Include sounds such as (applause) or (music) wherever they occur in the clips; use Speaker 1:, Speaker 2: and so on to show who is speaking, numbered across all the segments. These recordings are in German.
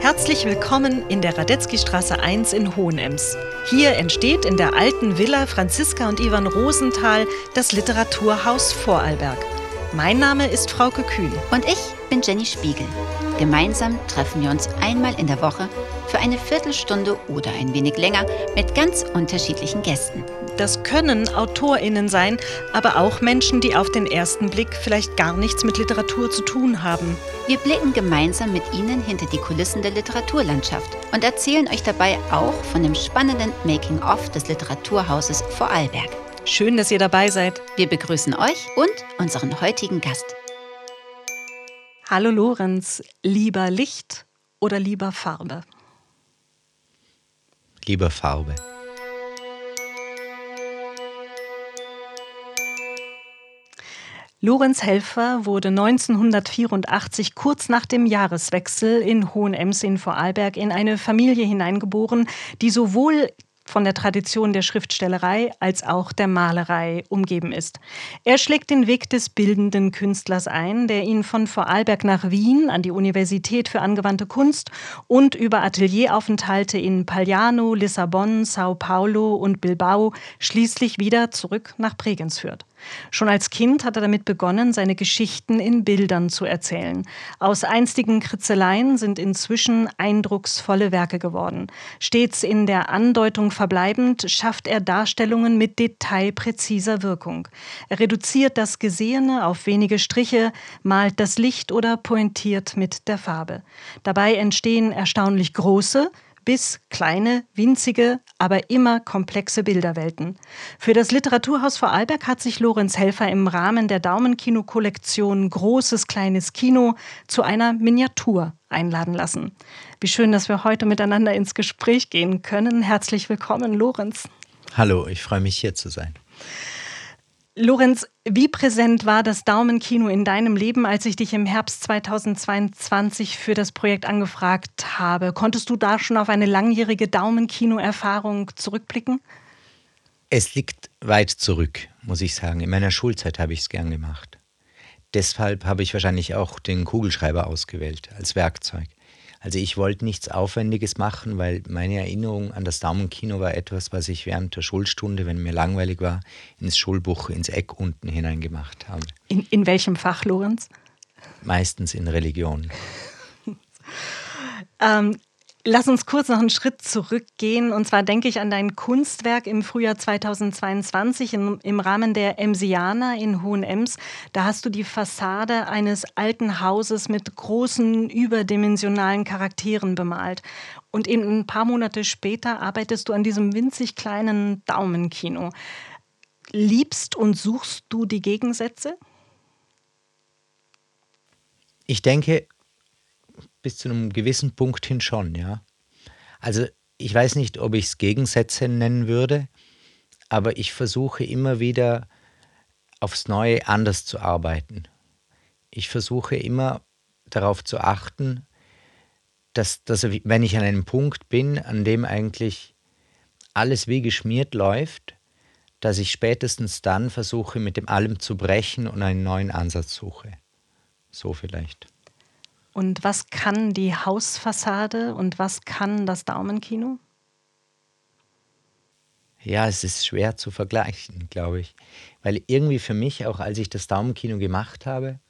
Speaker 1: Herzlich willkommen in der Radetzky-Straße 1 in Hohenems. Hier entsteht in der alten Villa Franziska und Ivan Rosenthal das Literaturhaus Vorarlberg. Mein Name ist Frauke Kühn.
Speaker 2: Und ich bin Jenny Spiegel. Gemeinsam treffen wir uns einmal in der Woche für eine Viertelstunde oder ein wenig länger mit ganz unterschiedlichen Gästen.
Speaker 1: Das können AutorInnen sein, aber auch Menschen, die auf den ersten Blick vielleicht gar nichts mit Literatur zu tun haben.
Speaker 2: Wir blicken gemeinsam mit Ihnen hinter die Kulissen der Literaturlandschaft und erzählen euch dabei auch von dem spannenden Making-of des Literaturhauses Vorarlberg.
Speaker 1: Schön, dass ihr dabei seid.
Speaker 2: Wir begrüßen euch und unseren heutigen Gast.
Speaker 1: Hallo Lorenz, lieber Licht oder lieber Farbe?
Speaker 3: Lieber Farbe.
Speaker 1: Lorenz Helfer wurde 1984 kurz nach dem Jahreswechsel in Hohenems in Vorarlberg in eine Familie hineingeboren, die sowohl von der Tradition der Schriftstellerei als auch der Malerei umgeben ist. Er schlägt den Weg des bildenden Künstlers ein, der ihn von Vorarlberg nach Wien an die Universität für angewandte Kunst und über Atelieraufenthalte in Pagliano, Lissabon, Sao Paulo und Bilbao schließlich wieder zurück nach Bregenz führt. Schon als Kind hat er damit begonnen, seine Geschichten in Bildern zu erzählen. Aus einstigen Kritzeleien sind inzwischen eindrucksvolle Werke geworden. Stets in der Andeutung verbleibend, schafft er Darstellungen mit detailpräziser Wirkung. Er reduziert das Gesehene auf wenige Striche, malt das Licht oder pointiert mit der Farbe. Dabei entstehen erstaunlich große, bis kleine, winzige, aber immer komplexe Bilderwelten. Für das Literaturhaus Vorarlberg hat sich Lorenz Helfer im Rahmen der Daumenkino-Kollektion Großes Kleines Kino zu einer Miniatur einladen lassen. Wie schön, dass wir heute miteinander ins Gespräch gehen können. Herzlich willkommen, Lorenz.
Speaker 3: Hallo, ich freue mich hier zu sein.
Speaker 1: Lorenz, wie präsent war das Daumenkino in deinem Leben, als ich dich im Herbst 2022 für das Projekt angefragt habe? Konntest du da schon auf eine langjährige Daumenkino-Erfahrung zurückblicken?
Speaker 3: Es liegt weit zurück, muss ich sagen. In meiner Schulzeit habe ich es gern gemacht. Deshalb habe ich wahrscheinlich auch den Kugelschreiber ausgewählt als Werkzeug. Also ich wollte nichts Aufwendiges machen, weil meine Erinnerung an das Daumenkino war etwas, was ich während der Schulstunde, wenn mir langweilig war, ins Schulbuch, ins Eck unten hineingemacht habe.
Speaker 1: In, in welchem Fach, Lorenz?
Speaker 3: Meistens in Religion. (laughs)
Speaker 1: ähm, Lass uns kurz noch einen Schritt zurückgehen. Und zwar denke ich an dein Kunstwerk im Frühjahr 2022 im, im Rahmen der Emsianer in Hohenems. Da hast du die Fassade eines alten Hauses mit großen überdimensionalen Charakteren bemalt. Und eben ein paar Monate später arbeitest du an diesem winzig kleinen Daumenkino. Liebst und suchst du die Gegensätze?
Speaker 3: Ich denke, bis zu einem gewissen Punkt hin schon, ja. Also ich weiß nicht, ob ich es Gegensätze nennen würde, aber ich versuche immer wieder aufs Neue anders zu arbeiten. Ich versuche immer darauf zu achten, dass, dass wenn ich an einem Punkt bin, an dem eigentlich alles wie geschmiert läuft, dass ich spätestens dann versuche, mit dem allem zu brechen und einen neuen Ansatz suche. So vielleicht.
Speaker 1: Und was kann die Hausfassade und was kann das Daumenkino?
Speaker 3: Ja, es ist schwer zu vergleichen, glaube ich. Weil irgendwie für mich, auch als ich das Daumenkino gemacht habe,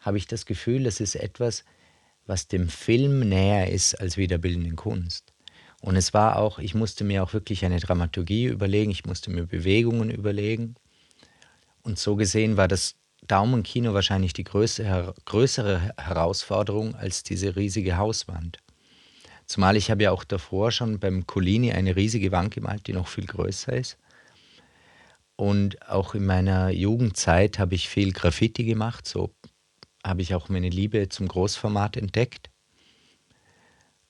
Speaker 3: habe ich das Gefühl, das ist etwas, was dem Film näher ist als wie der bildenden Kunst. Und es war auch, ich musste mir auch wirklich eine Dramaturgie überlegen, ich musste mir Bewegungen überlegen. Und so gesehen war das Daumenkino wahrscheinlich die größere, größere Herausforderung als diese riesige Hauswand. Zumal ich habe ja auch davor schon beim Collini eine riesige Wand gemalt, die noch viel größer ist. Und auch in meiner Jugendzeit habe ich viel Graffiti gemacht, so habe ich auch meine Liebe zum Großformat entdeckt.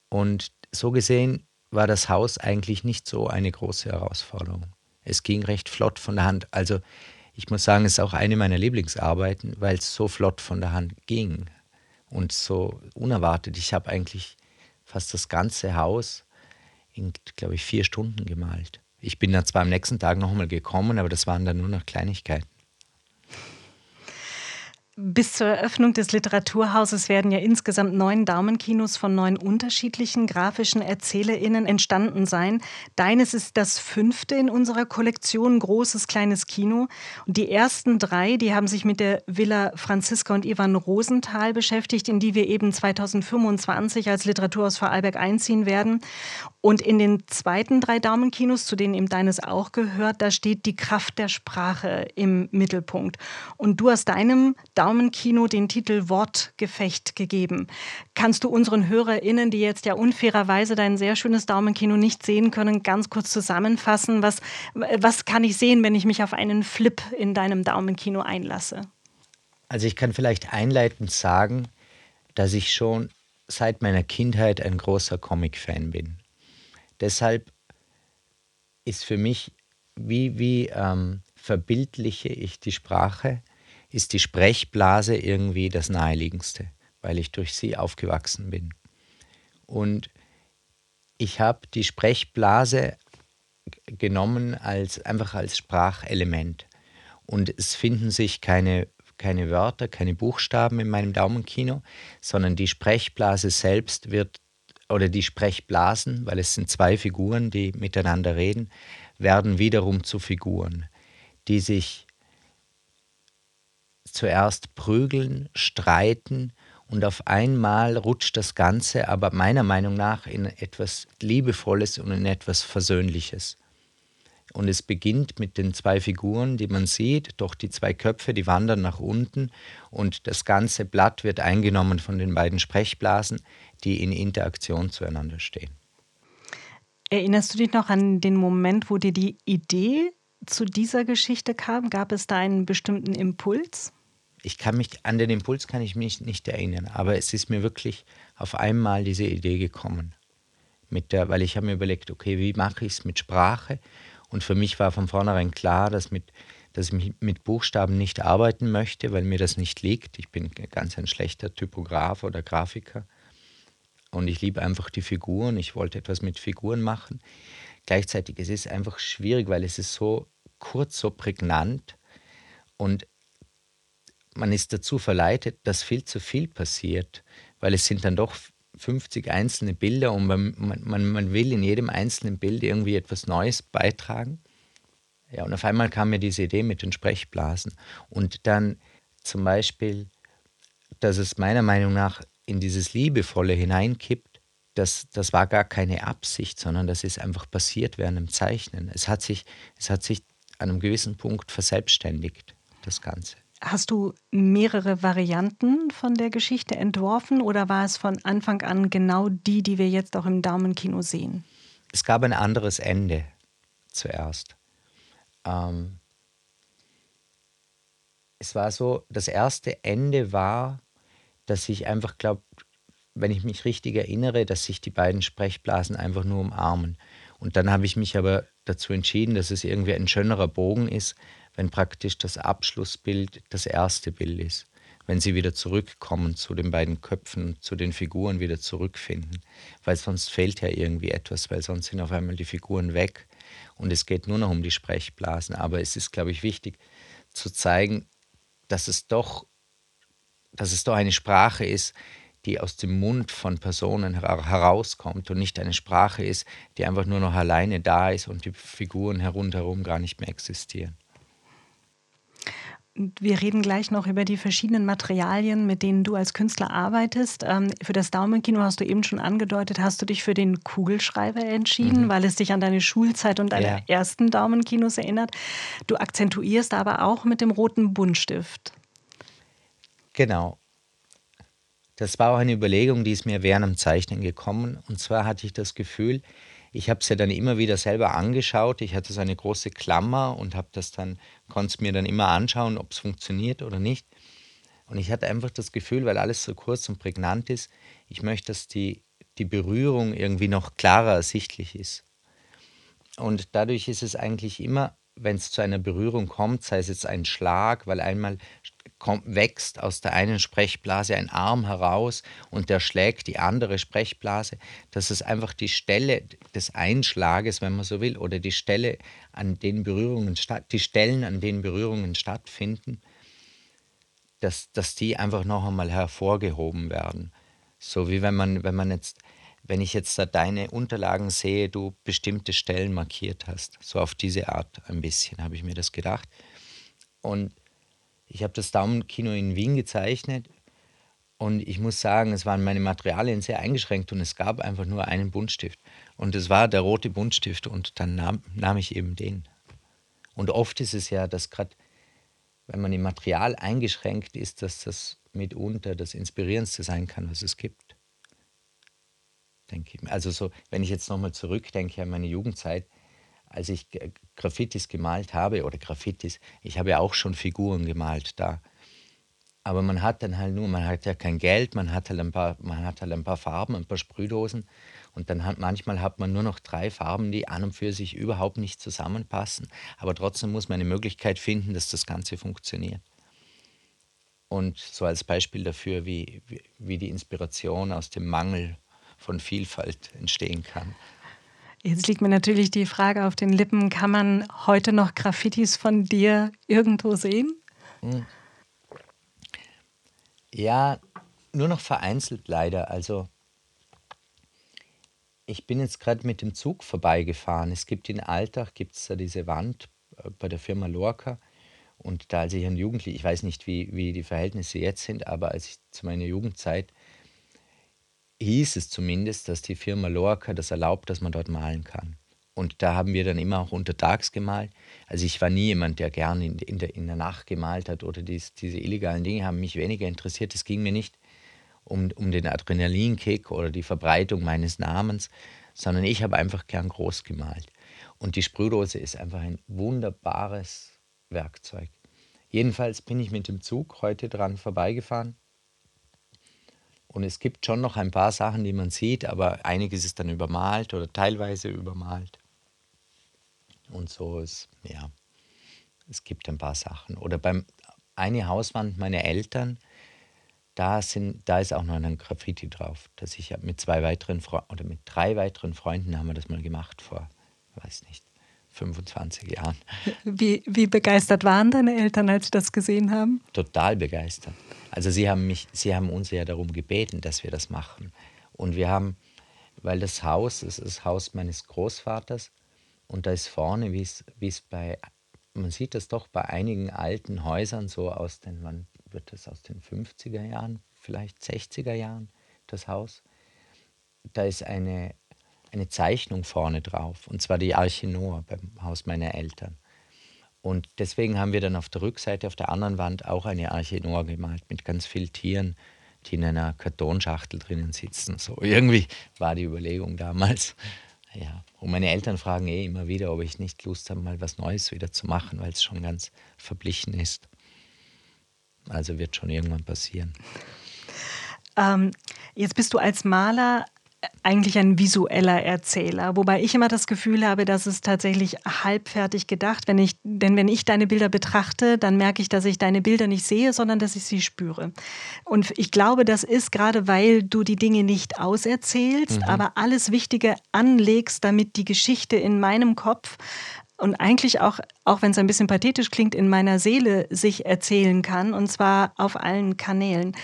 Speaker 3: Und so gesehen war das Haus eigentlich nicht so eine große Herausforderung. Es ging recht flott von der Hand. Also ich muss sagen, es ist auch eine meiner Lieblingsarbeiten, weil es so flott von der Hand ging und so unerwartet. Ich habe eigentlich fast das ganze Haus in, glaube ich, vier Stunden gemalt. Ich bin dann zwar am nächsten Tag nochmal gekommen, aber das waren dann nur noch Kleinigkeiten.
Speaker 1: Bis zur Eröffnung des Literaturhauses werden ja insgesamt neun Daumenkinos von neun unterschiedlichen grafischen ErzählerInnen entstanden sein. Deines ist das fünfte in unserer Kollektion, großes, kleines Kino. Und die ersten drei, die haben sich mit der Villa Franziska und Ivan Rosenthal beschäftigt, in die wir eben 2025 als Literaturhaus Vorarlberg einziehen werden. Und in den zweiten drei Daumenkinos, zu denen eben deines auch gehört, da steht die Kraft der Sprache im Mittelpunkt. Und du hast deinem Daumenkino den Titel Wortgefecht gegeben. Kannst du unseren HörerInnen, die jetzt ja unfairerweise dein sehr schönes Daumenkino nicht sehen können, ganz kurz zusammenfassen? Was, was kann ich sehen, wenn ich mich auf einen Flip in deinem Daumenkino einlasse?
Speaker 3: Also ich kann vielleicht einleitend sagen, dass ich schon seit meiner Kindheit ein großer Comic-Fan bin. Deshalb ist für mich, wie, wie ähm, verbildliche ich die Sprache, ist die Sprechblase irgendwie das Naheliegendste, weil ich durch sie aufgewachsen bin. Und ich habe die Sprechblase genommen als einfach als Sprachelement. Und es finden sich keine, keine Wörter, keine Buchstaben in meinem Daumenkino, sondern die Sprechblase selbst wird oder die Sprechblasen, weil es sind zwei Figuren, die miteinander reden, werden wiederum zu Figuren, die sich zuerst prügeln, streiten und auf einmal rutscht das Ganze aber meiner Meinung nach in etwas Liebevolles und in etwas Versöhnliches. Und es beginnt mit den zwei Figuren, die man sieht, doch die zwei Köpfe, die wandern nach unten und das ganze Blatt wird eingenommen von den beiden Sprechblasen, die in Interaktion zueinander stehen.
Speaker 1: Erinnerst du dich noch an den Moment, wo dir die Idee zu dieser Geschichte kam? Gab es da einen bestimmten Impuls?
Speaker 3: Ich kann mich an den Impuls kann ich mich nicht erinnern, aber es ist mir wirklich auf einmal diese Idee gekommen. Mit der, weil ich habe mir überlegt, okay, wie mache ich es mit Sprache? Und für mich war von vornherein klar, dass, mit, dass ich mit Buchstaben nicht arbeiten möchte, weil mir das nicht liegt. Ich bin ganz ein schlechter Typograf oder Grafiker. Und ich liebe einfach die Figuren. Ich wollte etwas mit Figuren machen. Gleichzeitig es ist es einfach schwierig, weil es ist so kurz, so prägnant. Und man ist dazu verleitet, dass viel zu viel passiert, weil es sind dann doch 50 einzelne Bilder und man, man, man will in jedem einzelnen Bild irgendwie etwas Neues beitragen. Ja, und auf einmal kam mir diese Idee mit den Sprechblasen. Und dann zum Beispiel, dass es meiner Meinung nach in dieses Liebevolle hineinkippt, das, das war gar keine Absicht, sondern das ist einfach passiert während dem Zeichnen. Es hat sich, es hat sich an einem gewissen Punkt verselbstständigt, das Ganze.
Speaker 1: Hast du mehrere Varianten von der Geschichte entworfen oder war es von Anfang an genau die, die wir jetzt auch im Daumenkino sehen?
Speaker 3: Es gab ein anderes Ende zuerst. Ähm, es war so, das erste Ende war, dass ich einfach glaube, wenn ich mich richtig erinnere, dass sich die beiden Sprechblasen einfach nur umarmen. Und dann habe ich mich aber dazu entschieden, dass es irgendwie ein schönerer Bogen ist, wenn praktisch das Abschlussbild das erste Bild ist. Wenn sie wieder zurückkommen zu den beiden Köpfen, zu den Figuren wieder zurückfinden. Weil sonst fehlt ja irgendwie etwas, weil sonst sind auf einmal die Figuren weg und es geht nur noch um die Sprechblasen. Aber es ist, glaube ich, wichtig zu zeigen, dass es doch, dass es doch eine Sprache ist, die aus dem Mund von Personen herauskommt und nicht eine Sprache ist, die einfach nur noch alleine da ist und die Figuren herumherum gar nicht mehr existieren.
Speaker 1: Wir reden gleich noch über die verschiedenen Materialien, mit denen du als Künstler arbeitest. Ähm, für das Daumenkino hast du eben schon angedeutet, hast du dich für den Kugelschreiber entschieden, mhm. weil es dich an deine Schulzeit und deine ja. ersten Daumenkinos erinnert. Du akzentuierst aber auch mit dem roten Buntstift.
Speaker 3: Genau. Das war auch eine Überlegung, die ist mir während dem Zeichnen gekommen. Und zwar hatte ich das Gefühl, ich habe es ja dann immer wieder selber angeschaut. Ich hatte so eine große Klammer und habe das dann, konnte es mir dann immer anschauen, ob es funktioniert oder nicht. Und ich hatte einfach das Gefühl, weil alles so kurz und prägnant ist, ich möchte, dass die, die Berührung irgendwie noch klarer ersichtlich ist. Und dadurch ist es eigentlich immer, wenn es zu einer Berührung kommt, sei es jetzt ein Schlag, weil einmal kommt, wächst aus der einen Sprechblase ein Arm heraus und der schlägt die andere Sprechblase, dass es einfach die Stelle des Einschlages, wenn man so will, oder die Stelle, an den Berührungen statt, die Stellen, an denen Berührungen stattfinden, dass, dass die einfach noch einmal hervorgehoben werden. So wie wenn man, wenn man jetzt, wenn ich jetzt da deine Unterlagen sehe, du bestimmte Stellen markiert hast. So auf diese Art ein bisschen habe ich mir das gedacht. Und ich habe das Daumenkino in Wien gezeichnet und ich muss sagen, es waren meine Materialien sehr eingeschränkt und es gab einfach nur einen Buntstift. Und es war der rote Buntstift und dann nahm, nahm ich eben den. Und oft ist es ja, dass gerade, wenn man im Material eingeschränkt ist, dass das mitunter das Inspirierendste sein kann, was es gibt. Denke ich. Also so, wenn ich jetzt nochmal zurückdenke an meine Jugendzeit, als ich Graffitis gemalt habe, oder Graffitis, ich habe ja auch schon Figuren gemalt da. Aber man hat dann halt nur, man hat ja kein Geld, man hat halt ein paar, man hat halt ein paar Farben, ein paar Sprühdosen und dann hat manchmal hat man nur noch drei Farben, die an und für sich überhaupt nicht zusammenpassen. Aber trotzdem muss man eine Möglichkeit finden, dass das Ganze funktioniert. Und so als Beispiel dafür, wie, wie, wie die Inspiration aus dem Mangel von Vielfalt entstehen kann.
Speaker 1: Jetzt liegt mir natürlich die Frage auf den Lippen, kann man heute noch Graffitis von dir irgendwo sehen? Hm.
Speaker 3: Ja, nur noch vereinzelt leider. Also ich bin jetzt gerade mit dem Zug vorbeigefahren. Es gibt in Alltag gibt's da diese Wand äh, bei der Firma Lorca. Und da als ich ein Jugendlicher, ich weiß nicht, wie, wie die Verhältnisse jetzt sind, aber als ich zu meiner Jugendzeit hieß es zumindest, dass die Firma Lorca das erlaubt, dass man dort malen kann. Und da haben wir dann immer auch untertags gemalt. Also ich war nie jemand, der gerne in, in, der, in der Nacht gemalt hat oder dies, diese illegalen Dinge haben mich weniger interessiert. Es ging mir nicht um, um den Adrenalinkick oder die Verbreitung meines Namens, sondern ich habe einfach gern groß gemalt. Und die Sprühdose ist einfach ein wunderbares Werkzeug. Jedenfalls bin ich mit dem Zug heute dran vorbeigefahren. Und es gibt schon noch ein paar Sachen, die man sieht, aber einiges ist dann übermalt oder teilweise übermalt. Und so ist, ja, es gibt ein paar Sachen. Oder beim eine Hauswand meiner Eltern, da, sind, da ist auch noch ein Graffiti drauf. Das ich mit zwei weiteren Fre oder mit drei weiteren Freunden haben wir das mal gemacht vor, weiß nicht, 25 Jahren.
Speaker 1: Wie, wie begeistert waren deine Eltern, als sie das gesehen haben?
Speaker 3: Total begeistert. Also sie haben mich, sie haben uns ja darum gebeten, dass wir das machen. Und wir haben, weil das Haus, das ist das Haus meines Großvaters und da ist vorne, wie es bei, man sieht das doch bei einigen alten Häusern so aus den, wann wird das aus den 50er Jahren, vielleicht 60er Jahren, das Haus. Da ist eine, eine Zeichnung vorne drauf, und zwar die Arche Noah beim Haus meiner Eltern. Und deswegen haben wir dann auf der Rückseite, auf der anderen Wand, auch eine Arche Noah gemalt mit ganz vielen Tieren, die in einer Kartonschachtel drinnen sitzen. So irgendwie war die Überlegung damals. Ja, und meine Eltern fragen eh immer wieder, ob ich nicht Lust habe, mal was Neues wieder zu machen, weil es schon ganz verblichen ist. Also wird schon irgendwann passieren.
Speaker 1: Ähm, jetzt bist du als Maler eigentlich ein visueller Erzähler, wobei ich immer das Gefühl habe, dass es tatsächlich halbfertig gedacht, wenn ich, denn wenn ich deine Bilder betrachte, dann merke ich, dass ich deine Bilder nicht sehe, sondern dass ich sie spüre. Und ich glaube, das ist gerade, weil du die Dinge nicht auserzählst, mhm. aber alles Wichtige anlegst, damit die Geschichte in meinem Kopf und eigentlich auch, auch wenn es ein bisschen pathetisch klingt, in meiner Seele sich erzählen kann und zwar auf allen Kanälen.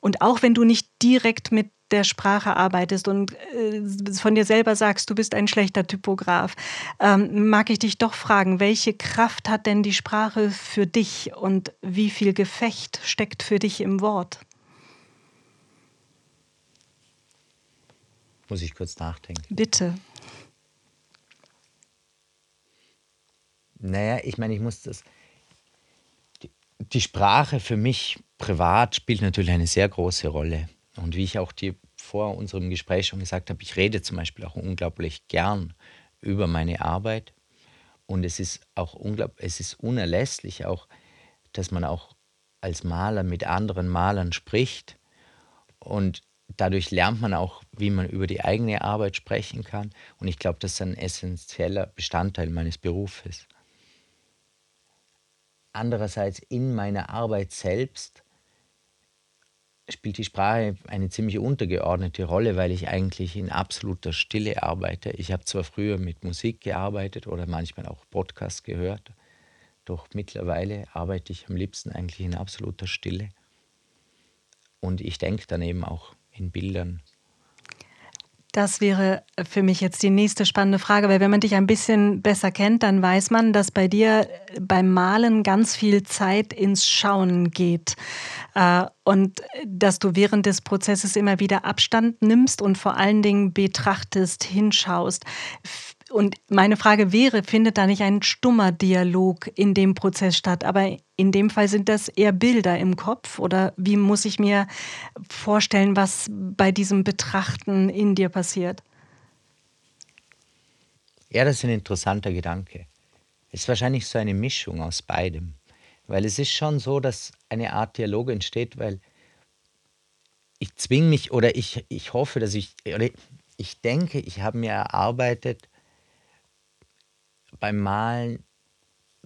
Speaker 1: Und auch wenn du nicht direkt mit der Sprache arbeitest und äh, von dir selber sagst, du bist ein schlechter Typograf, ähm, mag ich dich doch fragen, welche Kraft hat denn die Sprache für dich und wie viel Gefecht steckt für dich im Wort?
Speaker 3: Muss ich kurz nachdenken.
Speaker 1: Bitte.
Speaker 3: Naja, ich meine, ich muss das. Die, die Sprache für mich privat spielt natürlich eine sehr große Rolle. Und wie ich auch dir vor unserem Gespräch schon gesagt habe, ich rede zum Beispiel auch unglaublich gern über meine Arbeit. Und es ist auch unglaublich, es ist unerlässlich auch, dass man auch als Maler mit anderen Malern spricht. Und dadurch lernt man auch, wie man über die eigene Arbeit sprechen kann. Und ich glaube, das ist ein essentieller Bestandteil meines Berufes andererseits in meiner Arbeit selbst spielt die Sprache eine ziemlich untergeordnete Rolle, weil ich eigentlich in absoluter Stille arbeite. Ich habe zwar früher mit Musik gearbeitet oder manchmal auch Podcasts gehört. Doch mittlerweile arbeite ich am liebsten eigentlich in absoluter Stille. Und ich denke dann eben auch in Bildern.
Speaker 1: Das wäre für mich jetzt die nächste spannende Frage, weil wenn man dich ein bisschen besser kennt, dann weiß man, dass bei dir beim Malen ganz viel Zeit ins Schauen geht äh, und dass du während des Prozesses immer wieder Abstand nimmst und vor allen Dingen betrachtest, hinschaust. Und meine Frage wäre, findet da nicht ein stummer Dialog in dem Prozess statt? Aber in dem Fall sind das eher Bilder im Kopf oder wie muss ich mir vorstellen, was bei diesem Betrachten in dir passiert?
Speaker 3: Ja, das ist ein interessanter Gedanke. Es ist wahrscheinlich so eine Mischung aus beidem. Weil es ist schon so, dass eine Art Dialog entsteht, weil ich zwinge mich oder ich, ich hoffe, dass ich, oder ich denke, ich habe mir erarbeitet, beim Malen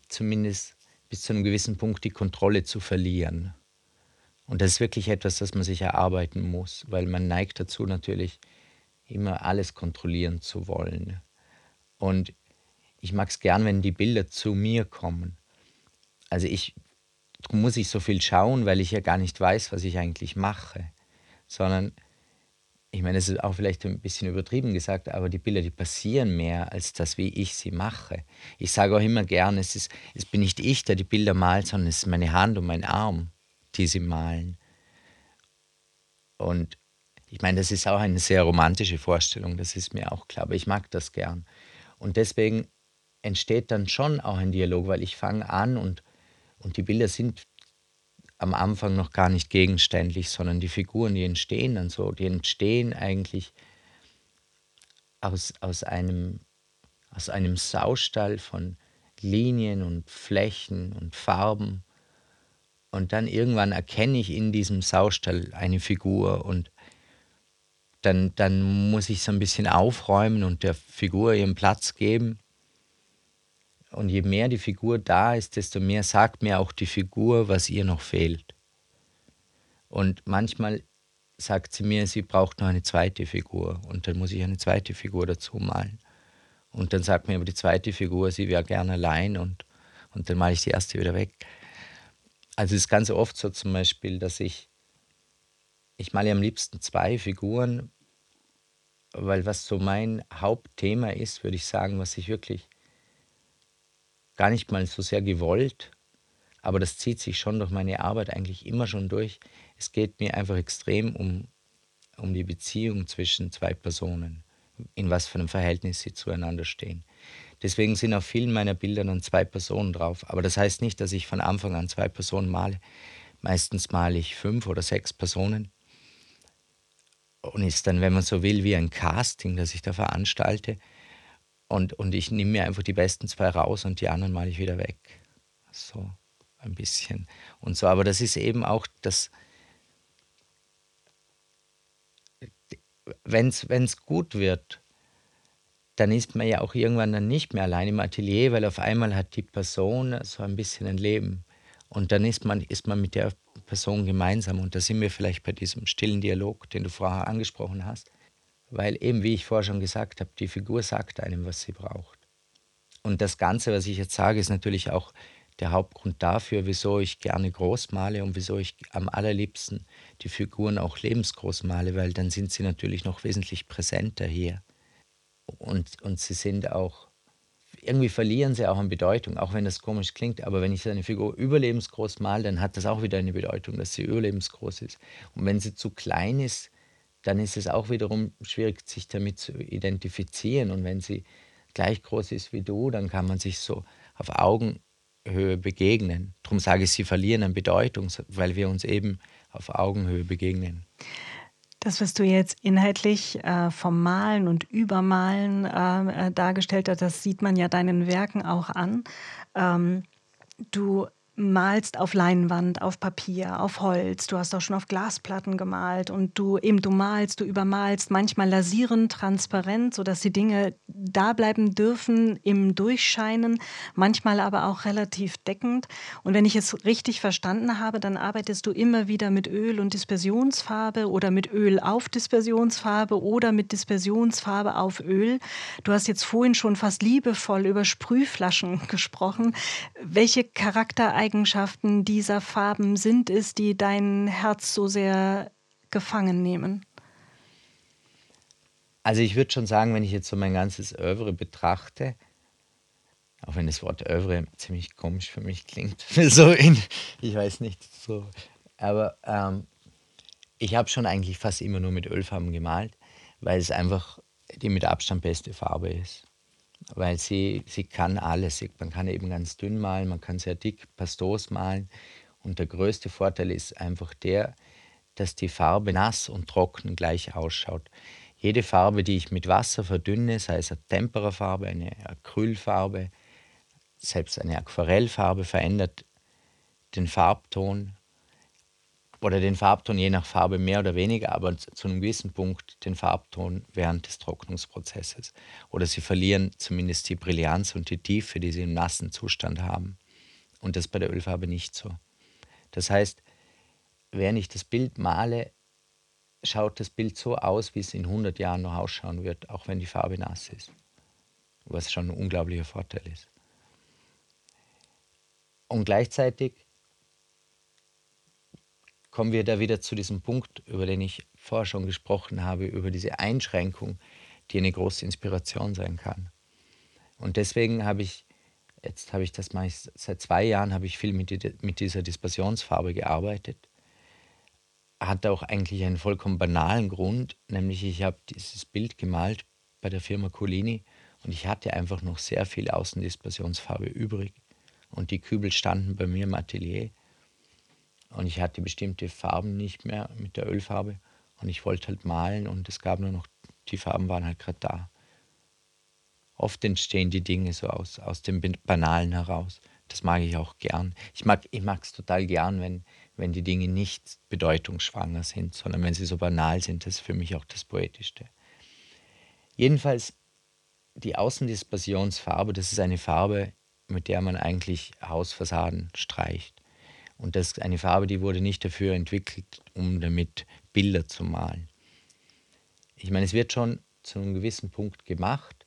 Speaker 3: zumindest bis zu einem gewissen Punkt die Kontrolle zu verlieren. Und das ist wirklich etwas, das man sich erarbeiten muss, weil man neigt dazu natürlich immer alles kontrollieren zu wollen. Und ich mag es gern, wenn die Bilder zu mir kommen. Also ich muss ich so viel schauen, weil ich ja gar nicht weiß, was ich eigentlich mache, sondern ich meine, das ist auch vielleicht ein bisschen übertrieben gesagt, aber die Bilder, die passieren mehr als das, wie ich sie mache. Ich sage auch immer gern, es, ist, es bin nicht ich, der die Bilder malt, sondern es ist meine Hand und mein Arm, die sie malen. Und ich meine, das ist auch eine sehr romantische Vorstellung, das ist mir auch klar, aber ich mag das gern. Und deswegen entsteht dann schon auch ein Dialog, weil ich fange an und, und die Bilder sind am Anfang noch gar nicht gegenständlich, sondern die Figuren, die entstehen dann so, die entstehen eigentlich aus, aus, einem, aus einem Saustall von Linien und Flächen und Farben. Und dann irgendwann erkenne ich in diesem Saustall eine Figur und dann, dann muss ich so ein bisschen aufräumen und der Figur ihren Platz geben. Und je mehr die Figur da ist, desto mehr sagt mir auch die Figur, was ihr noch fehlt. Und manchmal sagt sie mir, sie braucht noch eine zweite Figur. Und dann muss ich eine zweite Figur dazu malen. Und dann sagt mir aber die zweite Figur, sie wäre gerne allein und, und dann male ich die erste wieder weg. Also es ist ganz oft so zum Beispiel, dass ich, ich male am liebsten zwei Figuren, weil was so mein Hauptthema ist, würde ich sagen, was ich wirklich gar nicht mal so sehr gewollt, aber das zieht sich schon durch meine Arbeit eigentlich immer schon durch. Es geht mir einfach extrem um, um die Beziehung zwischen zwei Personen, in was für einem Verhältnis sie zueinander stehen. Deswegen sind auf vielen meiner Bilder dann zwei Personen drauf. Aber das heißt nicht, dass ich von Anfang an zwei Personen male. Meistens male ich fünf oder sechs Personen. Und ist dann, wenn man so will, wie ein Casting, das ich da veranstalte. Und, und ich nehme mir einfach die besten zwei raus und die anderen male ich wieder weg. So ein bisschen. Und so, aber das ist eben auch das, wenn es gut wird, dann ist man ja auch irgendwann dann nicht mehr allein im Atelier, weil auf einmal hat die Person so ein bisschen ein Leben. Und dann ist man, ist man mit der Person gemeinsam. Und da sind wir vielleicht bei diesem stillen Dialog, den du vorher angesprochen hast weil eben, wie ich vorher schon gesagt habe, die Figur sagt einem, was sie braucht. Und das Ganze, was ich jetzt sage, ist natürlich auch der Hauptgrund dafür, wieso ich gerne groß male und wieso ich am allerliebsten die Figuren auch lebensgroß male, weil dann sind sie natürlich noch wesentlich präsenter hier. Und, und sie sind auch, irgendwie verlieren sie auch an Bedeutung, auch wenn das komisch klingt, aber wenn ich eine Figur überlebensgroß male, dann hat das auch wieder eine Bedeutung, dass sie überlebensgroß ist. Und wenn sie zu klein ist, dann ist es auch wiederum schwierig, sich damit zu identifizieren. Und wenn sie gleich groß ist wie du, dann kann man sich so auf Augenhöhe begegnen. Darum sage ich, sie verlieren an Bedeutung, weil wir uns eben auf Augenhöhe begegnen.
Speaker 1: Das, was du jetzt inhaltlich äh, vom Malen und Übermalen äh, dargestellt hast, das sieht man ja deinen Werken auch an. Ähm, du malst auf Leinwand, auf Papier, auf Holz, du hast auch schon auf Glasplatten gemalt und du eben du malst, du übermalst, manchmal lasierend, transparent, sodass die Dinge da bleiben dürfen im Durchscheinen, manchmal aber auch relativ deckend. Und wenn ich es richtig verstanden habe, dann arbeitest du immer wieder mit Öl und Dispersionsfarbe oder mit Öl auf Dispersionsfarbe oder mit Dispersionsfarbe auf Öl. Du hast jetzt vorhin schon fast liebevoll über Sprühflaschen (laughs) gesprochen. Welche Charakter Eigenschaften dieser Farben sind es, die dein Herz so sehr gefangen nehmen?
Speaker 3: Also ich würde schon sagen, wenn ich jetzt so mein ganzes Oeuvre betrachte, auch wenn das Wort Oeuvre ziemlich komisch für mich klingt, (laughs) so in, ich weiß nicht, so, aber ähm, ich habe schon eigentlich fast immer nur mit Ölfarben gemalt, weil es einfach die mit Abstand beste Farbe ist weil sie, sie kann alles. Man kann eben ganz dünn malen, man kann sehr dick pastos malen. Und der größte Vorteil ist einfach der, dass die Farbe nass und trocken gleich ausschaut. Jede Farbe, die ich mit Wasser verdünne, sei es eine Temperafarbe, eine Acrylfarbe, selbst eine Aquarellfarbe, verändert den Farbton oder den Farbton je nach Farbe mehr oder weniger, aber zu einem gewissen Punkt den Farbton während des Trocknungsprozesses. Oder sie verlieren zumindest die Brillanz und die Tiefe, die sie im nassen Zustand haben. Und das bei der Ölfarbe nicht so. Das heißt, während ich das Bild male, schaut das Bild so aus, wie es in 100 Jahren noch ausschauen wird, auch wenn die Farbe nass ist. Was schon ein unglaublicher Vorteil ist. Und gleichzeitig kommen wir da wieder zu diesem Punkt, über den ich vorher schon gesprochen habe, über diese Einschränkung, die eine große Inspiration sein kann. Und deswegen habe ich, jetzt habe ich das mal, seit zwei Jahren habe ich viel mit, mit dieser Dispersionsfarbe gearbeitet. Hat auch eigentlich einen vollkommen banalen Grund, nämlich ich habe dieses Bild gemalt bei der Firma Colini und ich hatte einfach noch sehr viel Außendispersionsfarbe übrig. Und die Kübel standen bei mir im Atelier und ich hatte bestimmte Farben nicht mehr mit der Ölfarbe. Und ich wollte halt malen und es gab nur noch, die Farben waren halt gerade da. Oft entstehen die Dinge so aus, aus dem Banalen heraus. Das mag ich auch gern. Ich mag es total gern, wenn, wenn die Dinge nicht bedeutungsschwanger sind, sondern wenn sie so banal sind. Das ist für mich auch das Poetischste. Jedenfalls die Außendispersionsfarbe, das ist eine Farbe, mit der man eigentlich Hausfassaden streicht. Und das ist eine Farbe, die wurde nicht dafür entwickelt, um damit Bilder zu malen. Ich meine, es wird schon zu einem gewissen Punkt gemacht.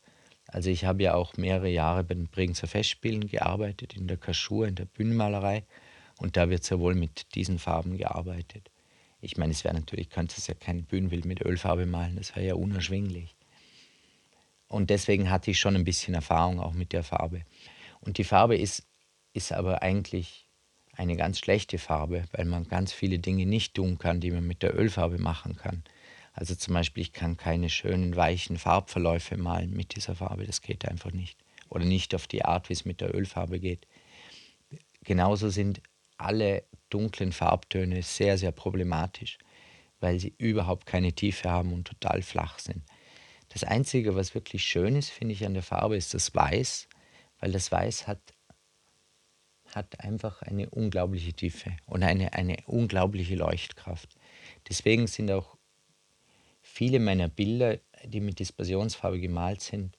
Speaker 3: Also ich habe ja auch mehrere Jahre bei den Bregenzer Festspielen gearbeitet, in der Kaschur, in der Bühnenmalerei. Und da wird sehr wohl mit diesen Farben gearbeitet. Ich meine, es wäre natürlich, könnte es ja kein Bühnenbild mit Ölfarbe malen, das wäre ja unerschwinglich. Und deswegen hatte ich schon ein bisschen Erfahrung auch mit der Farbe. Und die Farbe ist, ist aber eigentlich eine ganz schlechte Farbe, weil man ganz viele Dinge nicht tun kann, die man mit der Ölfarbe machen kann. Also zum Beispiel, ich kann keine schönen, weichen Farbverläufe malen mit dieser Farbe, das geht einfach nicht. Oder nicht auf die Art, wie es mit der Ölfarbe geht. Genauso sind alle dunklen Farbtöne sehr, sehr problematisch, weil sie überhaupt keine Tiefe haben und total flach sind. Das Einzige, was wirklich schön ist, finde ich, an der Farbe, ist das Weiß, weil das Weiß hat hat einfach eine unglaubliche Tiefe und eine, eine unglaubliche Leuchtkraft. Deswegen sind auch viele meiner Bilder, die mit Dispersionsfarbe gemalt sind,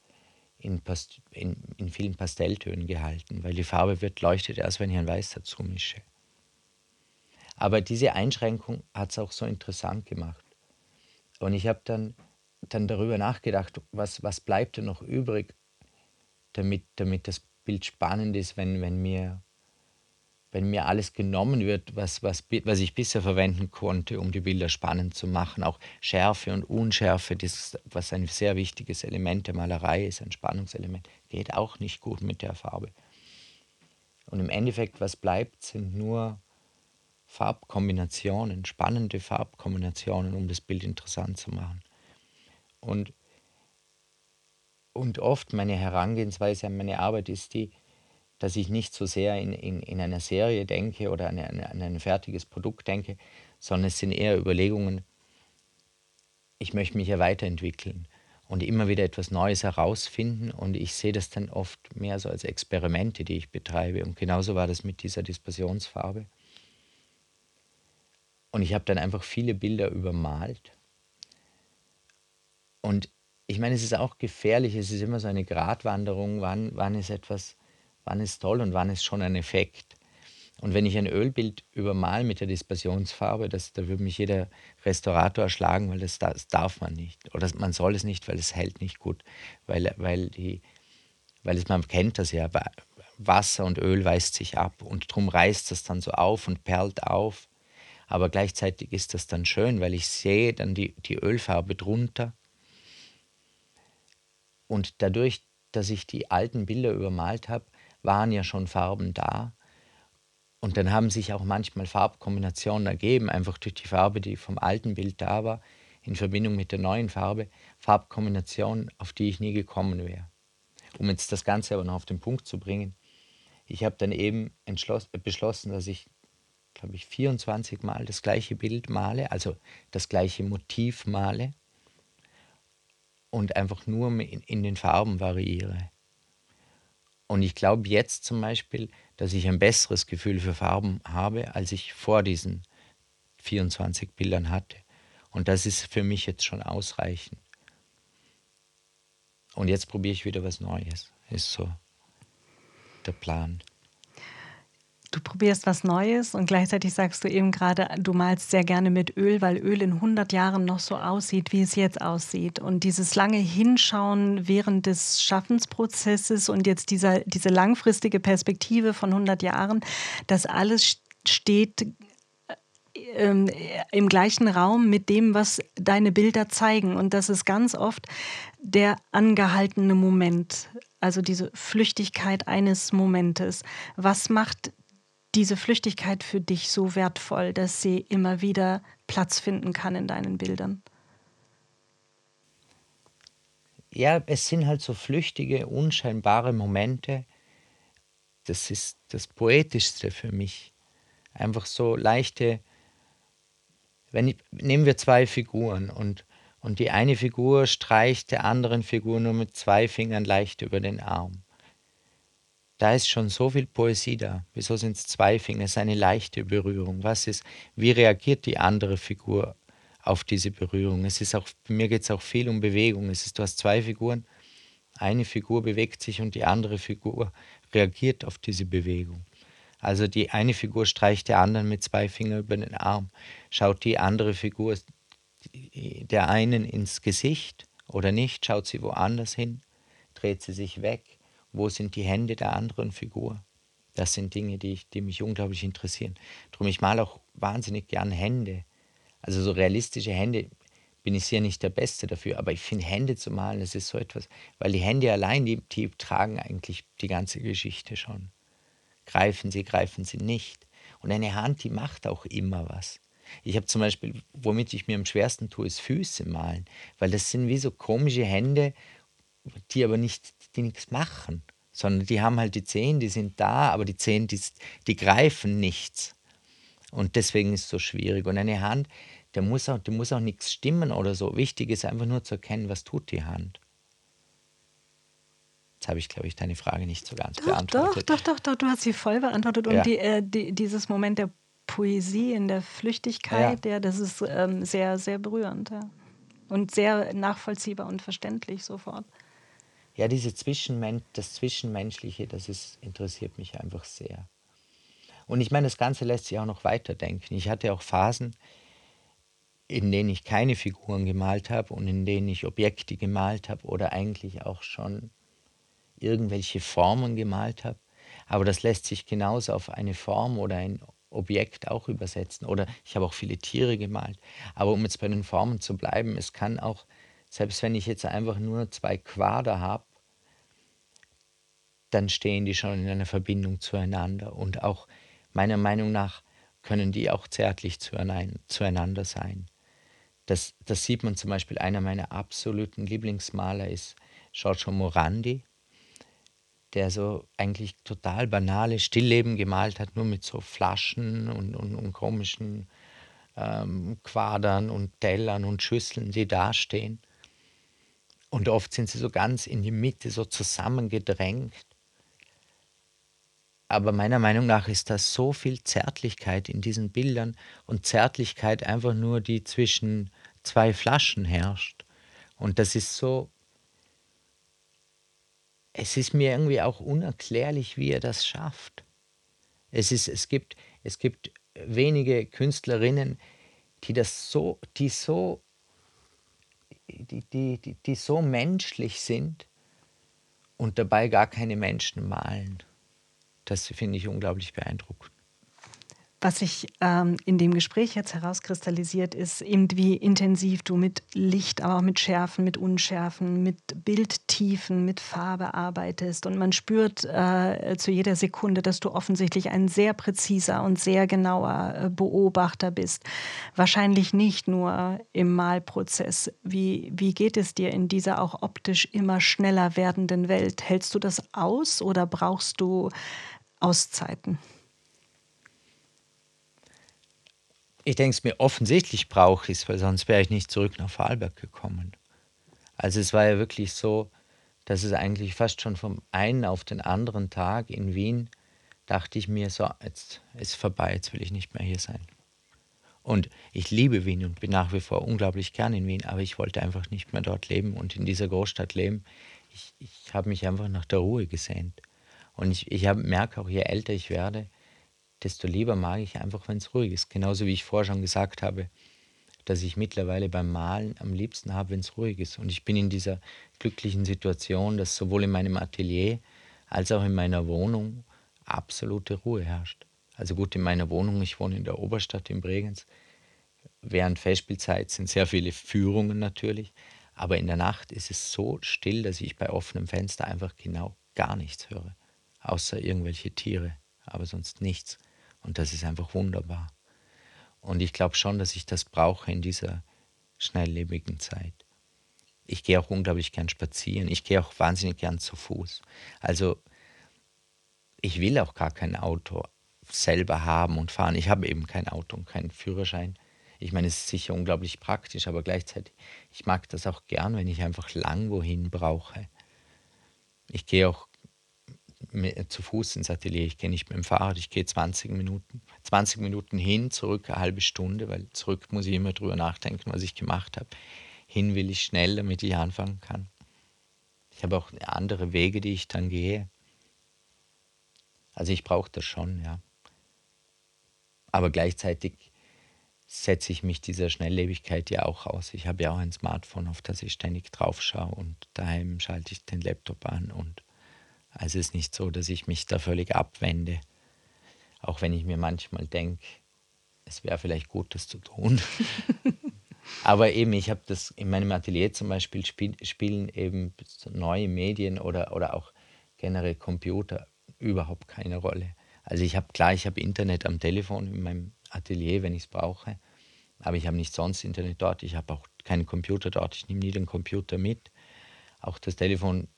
Speaker 3: in, Past in, in vielen Pastelltönen gehalten, weil die Farbe wird leuchtet erst, wenn ich ein Weiß dazu mische. Aber diese Einschränkung hat es auch so interessant gemacht. Und ich habe dann, dann darüber nachgedacht, was, was bleibt denn noch übrig, damit, damit das Bild spannend ist, wenn, wenn mir wenn mir alles genommen wird, was, was, was ich bisher verwenden konnte, um die Bilder spannend zu machen. Auch Schärfe und Unschärfe, das, was ein sehr wichtiges Element der Malerei ist, ein Spannungselement, geht auch nicht gut mit der Farbe. Und im Endeffekt, was bleibt, sind nur Farbkombinationen, spannende Farbkombinationen, um das Bild interessant zu machen. Und, und oft meine Herangehensweise an meine Arbeit ist die, dass ich nicht so sehr in, in, in einer Serie denke oder an, an, an ein fertiges Produkt denke, sondern es sind eher Überlegungen, ich möchte mich ja weiterentwickeln. und immer wieder etwas Neues herausfinden. Und ich sehe das dann oft mehr so als Experimente, die ich betreibe. Und genauso war das mit dieser Dispersionsfarbe. Und ich habe dann einfach viele Bilder übermalt. Und ich meine, es ist auch gefährlich, es ist immer so eine Gratwanderung, wann, wann ist etwas, wann ist toll und wann ist schon ein Effekt. Und wenn ich ein Ölbild übermal mit der Dispersionsfarbe, das, da würde mich jeder Restaurator erschlagen, weil das, das darf man nicht. Oder man soll es nicht, weil es hält nicht gut. Weil, weil, die, weil es, man kennt das ja, Wasser und Öl weist sich ab und drum reißt das dann so auf und perlt auf. Aber gleichzeitig ist das dann schön, weil ich sehe dann die, die Ölfarbe drunter. Und dadurch, dass ich die alten Bilder übermalt habe, waren ja schon Farben da und dann haben sich auch manchmal Farbkombinationen ergeben, einfach durch die Farbe, die vom alten Bild da war, in Verbindung mit der neuen Farbe, Farbkombinationen, auf die ich nie gekommen wäre. Um jetzt das Ganze aber noch auf den Punkt zu bringen, ich habe dann eben beschlossen, dass ich, glaube ich, 24 Mal das gleiche Bild male, also das gleiche Motiv male und einfach nur in, in den Farben variiere. Und ich glaube jetzt zum Beispiel, dass ich ein besseres Gefühl für Farben habe, als ich vor diesen 24 Bildern hatte. Und das ist für mich jetzt schon ausreichend. Und jetzt probiere ich wieder was Neues. Ist so der Plan
Speaker 1: du probierst was Neues und gleichzeitig sagst du eben gerade, du malst sehr gerne mit Öl, weil Öl in 100 Jahren noch so aussieht, wie es jetzt aussieht. Und dieses lange Hinschauen während des Schaffensprozesses und jetzt dieser, diese langfristige Perspektive von 100 Jahren, das alles steht ähm, im gleichen Raum mit dem, was deine Bilder zeigen. Und das ist ganz oft der angehaltene Moment, also diese Flüchtigkeit eines Momentes. Was macht diese Flüchtigkeit für dich so wertvoll, dass sie immer wieder Platz finden kann in deinen Bildern?
Speaker 3: Ja, es sind halt so flüchtige, unscheinbare Momente. Das ist das Poetischste für mich. Einfach so leichte, wenn ich, nehmen wir zwei Figuren und, und die eine Figur streicht der anderen Figur nur mit zwei Fingern leicht über den Arm da ist schon so viel Poesie da. Wieso sind es zwei Finger? Es ist eine leichte Berührung. Was ist, wie reagiert die andere Figur auf diese Berührung? Es ist auch, mir geht es auch viel um Bewegung. Es ist, du hast zwei Figuren, eine Figur bewegt sich und die andere Figur reagiert auf diese Bewegung. Also die eine Figur streicht der anderen mit zwei Fingern über den Arm, schaut die andere Figur der einen ins Gesicht oder nicht, schaut sie woanders hin, dreht sie sich weg wo sind die Hände der anderen Figur? Das sind Dinge, die, ich, die mich unglaublich interessieren. Darum, ich male auch wahnsinnig gern Hände. Also so realistische Hände bin ich sicher nicht der Beste dafür, aber ich finde Hände zu malen, das ist so etwas, weil die Hände allein, die, die tragen eigentlich die ganze Geschichte schon. Greifen sie, greifen sie nicht. Und eine Hand, die macht auch immer was. Ich habe zum Beispiel, womit ich mir am schwersten tue, ist Füße malen, weil das sind wie so komische Hände, die aber nicht, die nichts machen, sondern die haben halt die Zehen, die sind da, aber die Zehen, die, die greifen nichts. Und deswegen ist es so schwierig. Und eine Hand, der muss auch, der muss auch nichts stimmen oder so. Wichtig ist einfach nur zu erkennen, was tut die Hand. Jetzt habe ich, glaube ich, deine Frage nicht so ganz
Speaker 1: doch,
Speaker 3: beantwortet.
Speaker 1: Doch, doch, doch, doch, du hast sie voll beantwortet. Und ja. die, äh, die, dieses Moment der Poesie in der Flüchtigkeit, ja. ja das ist ähm, sehr, sehr berührend. Ja. Und sehr nachvollziehbar und verständlich sofort
Speaker 3: ja, diese Zwischenmen das Zwischenmenschliche, das ist, interessiert mich einfach sehr. Und ich meine, das Ganze lässt sich auch noch weiterdenken. Ich hatte auch Phasen, in denen ich keine Figuren gemalt habe und in denen ich Objekte gemalt habe oder eigentlich auch schon irgendwelche Formen gemalt habe. Aber das lässt sich genauso auf eine Form oder ein Objekt auch übersetzen. Oder ich habe auch viele Tiere gemalt. Aber um jetzt bei den Formen zu bleiben, es kann auch selbst wenn ich jetzt einfach nur zwei Quader habe, dann stehen die schon in einer Verbindung zueinander. Und auch meiner Meinung nach können die auch zärtlich zueinander sein. Das, das sieht man zum Beispiel, einer meiner absoluten Lieblingsmaler ist Giorgio Morandi, der so eigentlich total banale Stillleben gemalt hat, nur mit so Flaschen und, und, und komischen ähm, Quadern und Tellern und Schüsseln, die dastehen. Und oft sind sie so ganz in die Mitte, so zusammengedrängt. Aber meiner Meinung nach ist da so viel Zärtlichkeit in diesen Bildern und Zärtlichkeit einfach nur, die zwischen zwei Flaschen herrscht. Und das ist so, es ist mir irgendwie auch unerklärlich, wie er das schafft. Es, ist, es, gibt, es gibt wenige Künstlerinnen, die das so, die so, die, die, die, die so menschlich sind und dabei gar keine Menschen malen. Das finde ich unglaublich beeindruckend.
Speaker 1: Was sich ähm, in dem Gespräch jetzt herauskristallisiert, ist eben, wie intensiv du mit Licht, aber auch mit Schärfen, mit Unschärfen, mit Bildtiefen, mit Farbe arbeitest. Und man spürt äh, zu jeder Sekunde, dass du offensichtlich ein sehr präziser und sehr genauer äh, Beobachter bist. Wahrscheinlich nicht nur im Malprozess. Wie, wie geht es dir in dieser auch optisch immer schneller werdenden Welt? Hältst du das aus oder brauchst du Auszeiten?
Speaker 3: Ich denke, es mir offensichtlich brauche ich weil sonst wäre ich nicht zurück nach Vorarlberg gekommen. Also es war ja wirklich so, dass es eigentlich fast schon vom einen auf den anderen Tag in Wien dachte ich mir, so, jetzt ist vorbei, jetzt will ich nicht mehr hier sein. Und ich liebe Wien und bin nach wie vor unglaublich gern in Wien, aber ich wollte einfach nicht mehr dort leben und in dieser Großstadt leben. Ich, ich habe mich einfach nach der Ruhe gesehnt. Und ich, ich merke auch, je älter ich werde, desto lieber mag ich einfach, wenn es ruhig ist. Genauso wie ich vorher schon gesagt habe, dass ich mittlerweile beim Malen am liebsten habe, wenn es ruhig ist. Und ich bin in dieser glücklichen Situation, dass sowohl in meinem Atelier als auch in meiner Wohnung absolute Ruhe herrscht. Also gut, in meiner Wohnung, ich wohne in der Oberstadt in Bregenz. Während Festspielzeit sind sehr viele Führungen natürlich, aber in der Nacht ist es so still, dass ich bei offenem Fenster einfach genau gar nichts höre, außer irgendwelche Tiere, aber sonst nichts. Und das ist einfach wunderbar. Und ich glaube schon, dass ich das brauche in dieser schnelllebigen Zeit. Ich gehe auch unglaublich gern spazieren. Ich gehe auch wahnsinnig gern zu Fuß. Also ich will auch gar kein Auto selber haben und fahren. Ich habe eben kein Auto und keinen Führerschein. Ich meine, es ist sicher unglaublich praktisch, aber gleichzeitig, ich mag das auch gern, wenn ich einfach lang wohin brauche. Ich gehe auch zu Fuß ins Atelier. Ich gehe nicht mit dem Fahrrad, ich gehe 20 Minuten. 20 Minuten hin, zurück eine halbe Stunde, weil zurück muss ich immer drüber nachdenken, was ich gemacht habe. Hin will ich schnell, damit ich anfangen kann. Ich habe auch andere Wege, die ich dann gehe. Also ich brauche das schon, ja. Aber gleichzeitig setze ich mich dieser Schnelllebigkeit ja auch aus. Ich habe ja auch ein Smartphone, auf das ich ständig drauf schaue und daheim schalte ich den Laptop an und also es ist nicht so, dass ich mich da völlig abwende, auch wenn ich mir manchmal denke, es wäre vielleicht gut, das zu tun. (laughs) Aber eben, ich habe das in meinem Atelier zum Beispiel spiel, spielen eben neue Medien oder, oder auch generell Computer überhaupt keine Rolle. Also ich habe klar, ich habe Internet am Telefon in meinem Atelier, wenn ich es brauche, aber ich habe nicht sonst Internet dort. Ich habe auch keinen Computer dort. Ich nehme nie den Computer mit. Auch das Telefon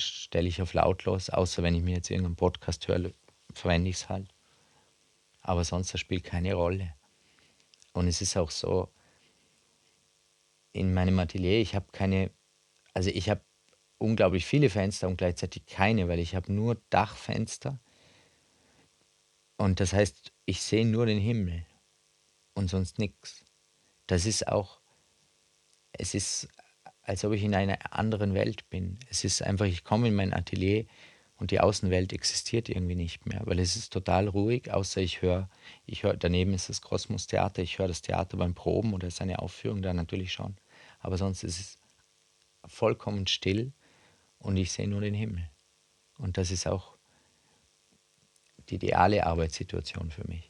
Speaker 3: stelle ich auf lautlos, außer wenn ich mir jetzt irgendeinen Podcast höre, verwende ich es halt. Aber sonst das spielt keine Rolle. Und es ist auch so, in meinem Atelier, ich habe keine, also ich habe unglaublich viele Fenster und gleichzeitig keine, weil ich habe nur Dachfenster. Und das heißt, ich sehe nur den Himmel und sonst nichts. Das ist auch, es ist als ob ich in einer anderen Welt bin. Es ist einfach, ich komme in mein Atelier und die Außenwelt existiert irgendwie nicht mehr, weil es ist total ruhig, außer ich höre, ich höre, daneben ist das Kosmos Theater, ich höre das Theater beim Proben oder seine Aufführung da natürlich schon, aber sonst ist es vollkommen still und ich sehe nur den Himmel. Und das ist auch die ideale Arbeitssituation für mich.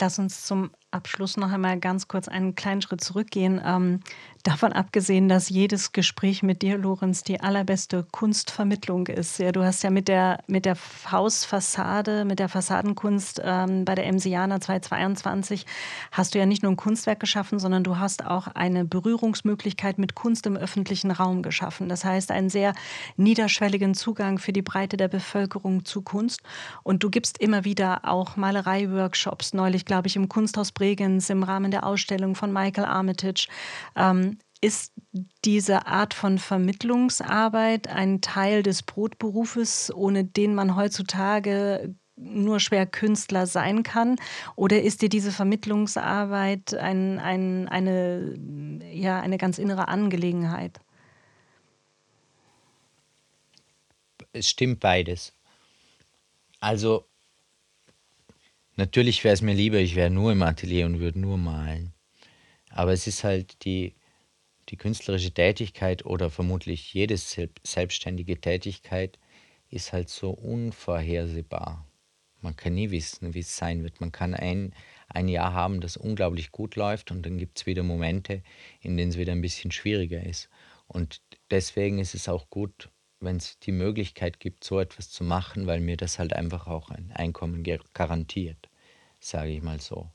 Speaker 1: Lass uns zum Abschluss noch einmal ganz kurz einen kleinen Schritt zurückgehen. Ähm, davon abgesehen, dass jedes Gespräch mit dir, Lorenz, die allerbeste Kunstvermittlung ist. Ja, du hast ja mit der, mit der Hausfassade, mit der Fassadenkunst ähm, bei der Emsiana 2022 hast du ja nicht nur ein Kunstwerk geschaffen, sondern du hast auch eine Berührungsmöglichkeit mit Kunst im öffentlichen Raum geschaffen. Das heißt, einen sehr niederschwelligen Zugang für die Breite der Bevölkerung zu Kunst. Und du gibst immer wieder auch Malerei-Workshops. Neulich, glaube ich, im Kunsthaus Bregenz im Rahmen der Ausstellung von Michael Armitage. Ähm, Ist diese Art von Vermittlungsarbeit ein Teil des Brotberufes, ohne den man heutzutage nur schwer Künstler sein kann? Oder ist dir diese Vermittlungsarbeit ein, ein, eine, ja, eine ganz innere Angelegenheit?
Speaker 3: Es stimmt beides. Also natürlich wäre es mir lieber, ich wäre nur im Atelier und würde nur malen. Aber es ist halt die die künstlerische Tätigkeit oder vermutlich jede selbstständige Tätigkeit ist halt so unvorhersehbar. Man kann nie wissen, wie es sein wird. Man kann ein, ein Jahr haben, das unglaublich gut läuft und dann gibt es wieder Momente, in denen es wieder ein bisschen schwieriger ist. Und deswegen ist es auch gut, wenn es die Möglichkeit gibt, so etwas zu machen, weil mir das halt einfach auch ein Einkommen garantiert, sage ich mal so.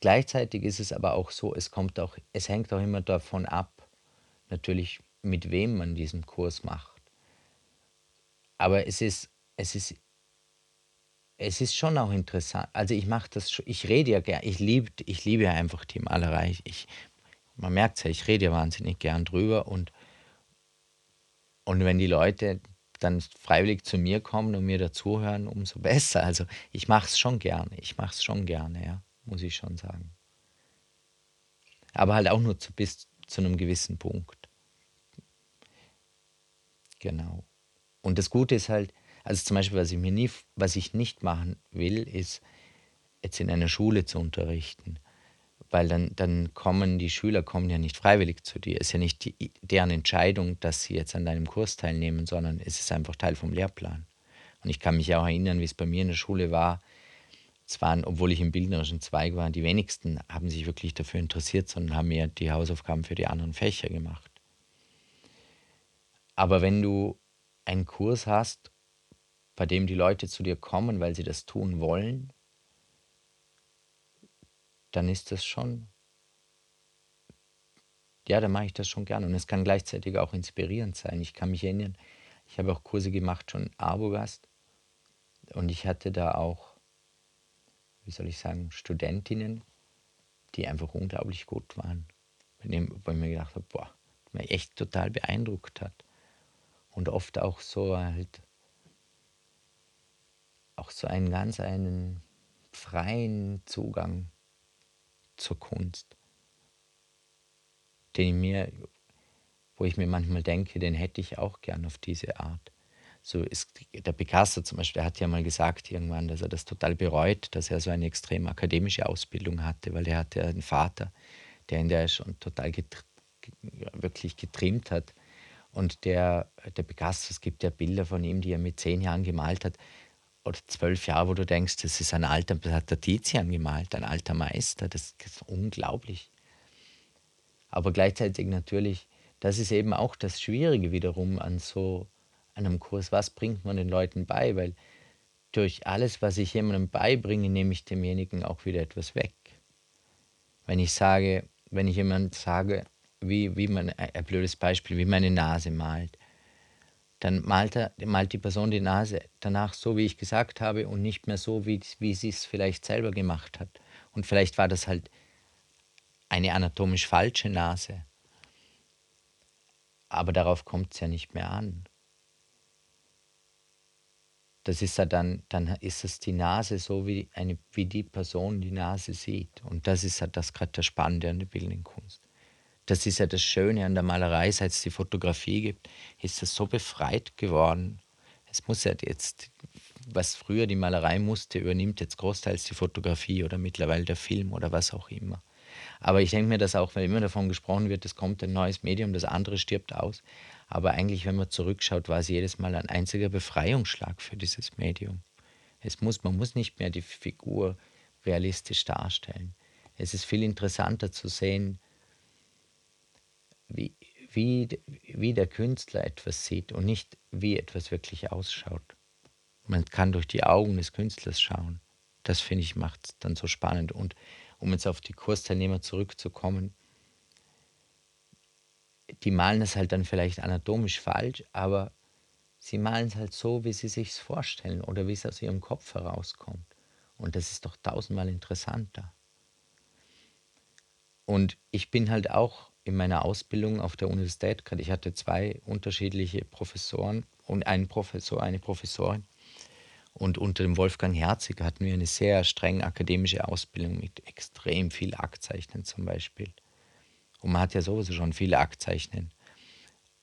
Speaker 3: Gleichzeitig ist es aber auch so, es kommt auch, es hängt auch immer davon ab, natürlich mit wem man diesen Kurs macht. Aber es ist, es ist, es ist schon auch interessant. Also ich mache das, ich rede ja gern, ich liebe, ich liebe ja einfach die Malerei. Ich, man merkt es ja, ich rede ja wahnsinnig gern drüber und, und wenn die Leute dann freiwillig zu mir kommen und mir dazuhören, umso (laughs) besser. Also ich mache es schon gerne, ich mache es schon gerne, ja muss ich schon sagen. Aber halt auch nur zu, bis zu einem gewissen Punkt. Genau. Und das Gute ist halt, also zum Beispiel, was ich mir nie, was ich nicht machen will, ist jetzt in einer Schule zu unterrichten. Weil dann, dann kommen die Schüler kommen ja nicht freiwillig zu dir. Es ist ja nicht die, deren Entscheidung, dass sie jetzt an deinem Kurs teilnehmen, sondern es ist einfach Teil vom Lehrplan. Und ich kann mich auch erinnern, wie es bei mir in der Schule war, es obwohl ich im bildnerischen Zweig war, die wenigsten haben sich wirklich dafür interessiert, sondern haben mir die Hausaufgaben für die anderen Fächer gemacht. Aber wenn du einen Kurs hast, bei dem die Leute zu dir kommen, weil sie das tun wollen, dann ist das schon, ja, dann mache ich das schon gerne. Und es kann gleichzeitig auch inspirierend sein. Ich kann mich erinnern, ich habe auch Kurse gemacht, schon Arbogast. Und ich hatte da auch wie soll ich sagen, Studentinnen, die einfach unglaublich gut waren. Bei mir gedacht habe, boah, mich echt total beeindruckt hat. Und oft auch so halt, auch so einen ganz einen freien Zugang zur Kunst, den ich mir, wo ich mir manchmal denke, den hätte ich auch gern auf diese Art so ist der Picasso zum Beispiel, der hat ja mal gesagt irgendwann, dass er das total bereut, dass er so eine extrem akademische Ausbildung hatte, weil er hatte einen Vater, der ihn der schon total getr wirklich getrimmt hat. Und der, der Picasso, es gibt ja Bilder von ihm, die er mit zehn Jahren gemalt hat, oder zwölf Jahre, wo du denkst, das ist ein alter, das hat der Tizian gemalt, ein alter Meister, das ist unglaublich. Aber gleichzeitig natürlich, das ist eben auch das Schwierige wiederum an so einem Kurs, was bringt man den Leuten bei? Weil durch alles, was ich jemandem beibringe, nehme ich demjenigen auch wieder etwas weg. Wenn ich sage, wenn ich jemand sage, wie, wie man, ein blödes Beispiel, wie meine Nase malt, dann malt, er, malt die Person die Nase danach so, wie ich gesagt habe und nicht mehr so, wie, wie sie es vielleicht selber gemacht hat. Und vielleicht war das halt eine anatomisch falsche Nase. Aber darauf kommt es ja nicht mehr an das ist ja dann, dann ist es die Nase so, wie, eine, wie die Person die Nase sieht. Und das ist ja das gerade das Spannende an der bildenden Kunst. Das ist ja das Schöne an der Malerei, seit es die Fotografie gibt, ist das so befreit geworden. Es muss ja jetzt, was früher die Malerei musste, übernimmt jetzt großteils die Fotografie oder mittlerweile der Film oder was auch immer. Aber ich denke mir das auch, weil immer davon gesprochen wird, es kommt ein neues Medium, das andere stirbt aus. Aber eigentlich, wenn man zurückschaut, war es jedes Mal ein einziger Befreiungsschlag für dieses Medium. Es muss, man muss nicht mehr die Figur realistisch darstellen. Es ist viel interessanter zu sehen, wie, wie, wie der Künstler etwas sieht und nicht, wie etwas wirklich ausschaut. Man kann durch die Augen des Künstlers schauen. Das finde ich macht es dann so spannend. Und um jetzt auf die Kursteilnehmer zurückzukommen, die malen es halt dann vielleicht anatomisch falsch, aber sie malen es halt so, wie sie sich vorstellen oder wie es aus ihrem Kopf herauskommt. Und das ist doch tausendmal interessanter. Und ich bin halt auch, in meiner Ausbildung auf der Universität gerade, ich hatte zwei unterschiedliche Professoren und einen Professor, eine Professorin. Und unter dem Wolfgang Herzig hatten wir eine sehr streng akademische Ausbildung mit extrem viel Aktzeichnen zum Beispiel. Und man hat ja sowieso schon viele Aktzeichnen.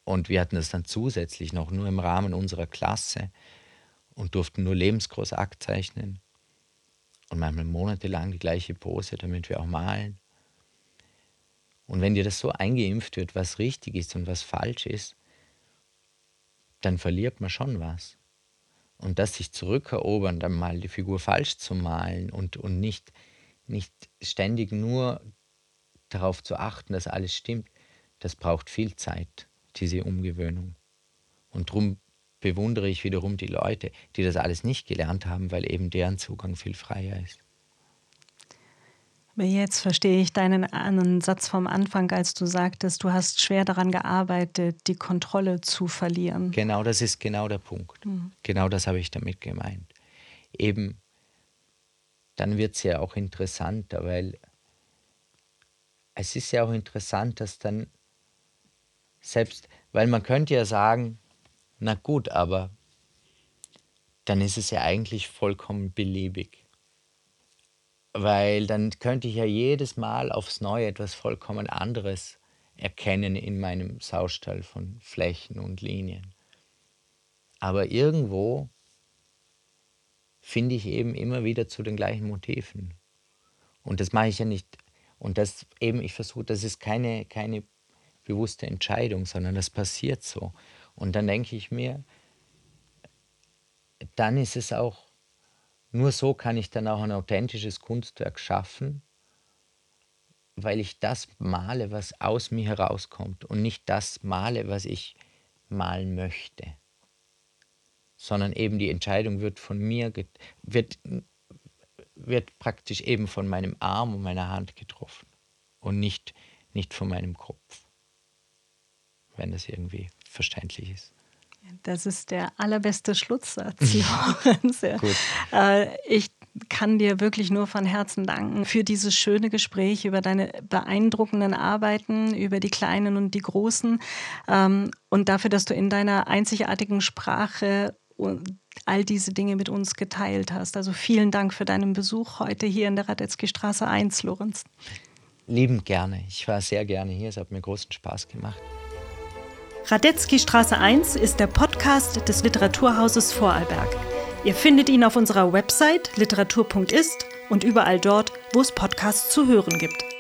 Speaker 3: Und wir hatten das dann zusätzlich noch nur im Rahmen unserer Klasse und durften nur lebensgroß Aktzeichnen. Und manchmal monatelang die gleiche Pose, damit wir auch malen. Und wenn dir das so eingeimpft wird, was richtig ist und was falsch ist, dann verliert man schon was. Und das sich zurückerobern, dann mal die Figur falsch zu malen und, und nicht, nicht ständig nur darauf zu achten, dass alles stimmt, das braucht viel Zeit, diese Umgewöhnung. Und darum bewundere ich wiederum die Leute, die das alles nicht gelernt haben, weil eben deren Zugang viel freier ist.
Speaker 1: Jetzt verstehe ich deinen einen Satz vom Anfang, als du sagtest, du hast schwer daran gearbeitet, die Kontrolle zu verlieren.
Speaker 3: Genau, das ist genau der Punkt. Mhm. Genau das habe ich damit gemeint. Eben, dann wird es ja auch interessanter, weil es ist ja auch interessant, dass dann selbst, weil man könnte ja sagen, na gut, aber dann ist es ja eigentlich vollkommen beliebig weil dann könnte ich ja jedes Mal aufs Neue etwas vollkommen anderes erkennen in meinem Saustall von Flächen und Linien. Aber irgendwo finde ich eben immer wieder zu den gleichen Motiven. Und das mache ich ja nicht. Und das eben, ich versuche, das ist keine, keine bewusste Entscheidung, sondern das passiert so. Und dann denke ich mir, dann ist es auch nur so kann ich dann auch ein authentisches Kunstwerk schaffen, weil ich das male, was aus mir herauskommt und nicht das male, was ich malen möchte, sondern eben die Entscheidung wird von mir, wird, wird praktisch eben von meinem Arm und meiner Hand getroffen und nicht, nicht von meinem Kopf, wenn das irgendwie verständlich ist.
Speaker 1: Das ist der allerbeste Schlusssatz, (laughs) Lorenz. äh, ich kann dir wirklich nur von Herzen danken für dieses schöne Gespräch, über deine beeindruckenden Arbeiten, über die kleinen und die großen ähm, und dafür, dass du in deiner einzigartigen Sprache all diese Dinge mit uns geteilt hast. Also vielen Dank für deinen Besuch heute hier in der Radetzky Straße 1, Lorenz.
Speaker 3: Liebend gerne. Ich war sehr gerne hier. Es hat mir großen Spaß gemacht.
Speaker 1: Radetzky Straße 1 ist der Podcast des Literaturhauses Vorarlberg. Ihr findet ihn auf unserer Website literatur.ist und überall dort, wo es Podcasts zu hören gibt.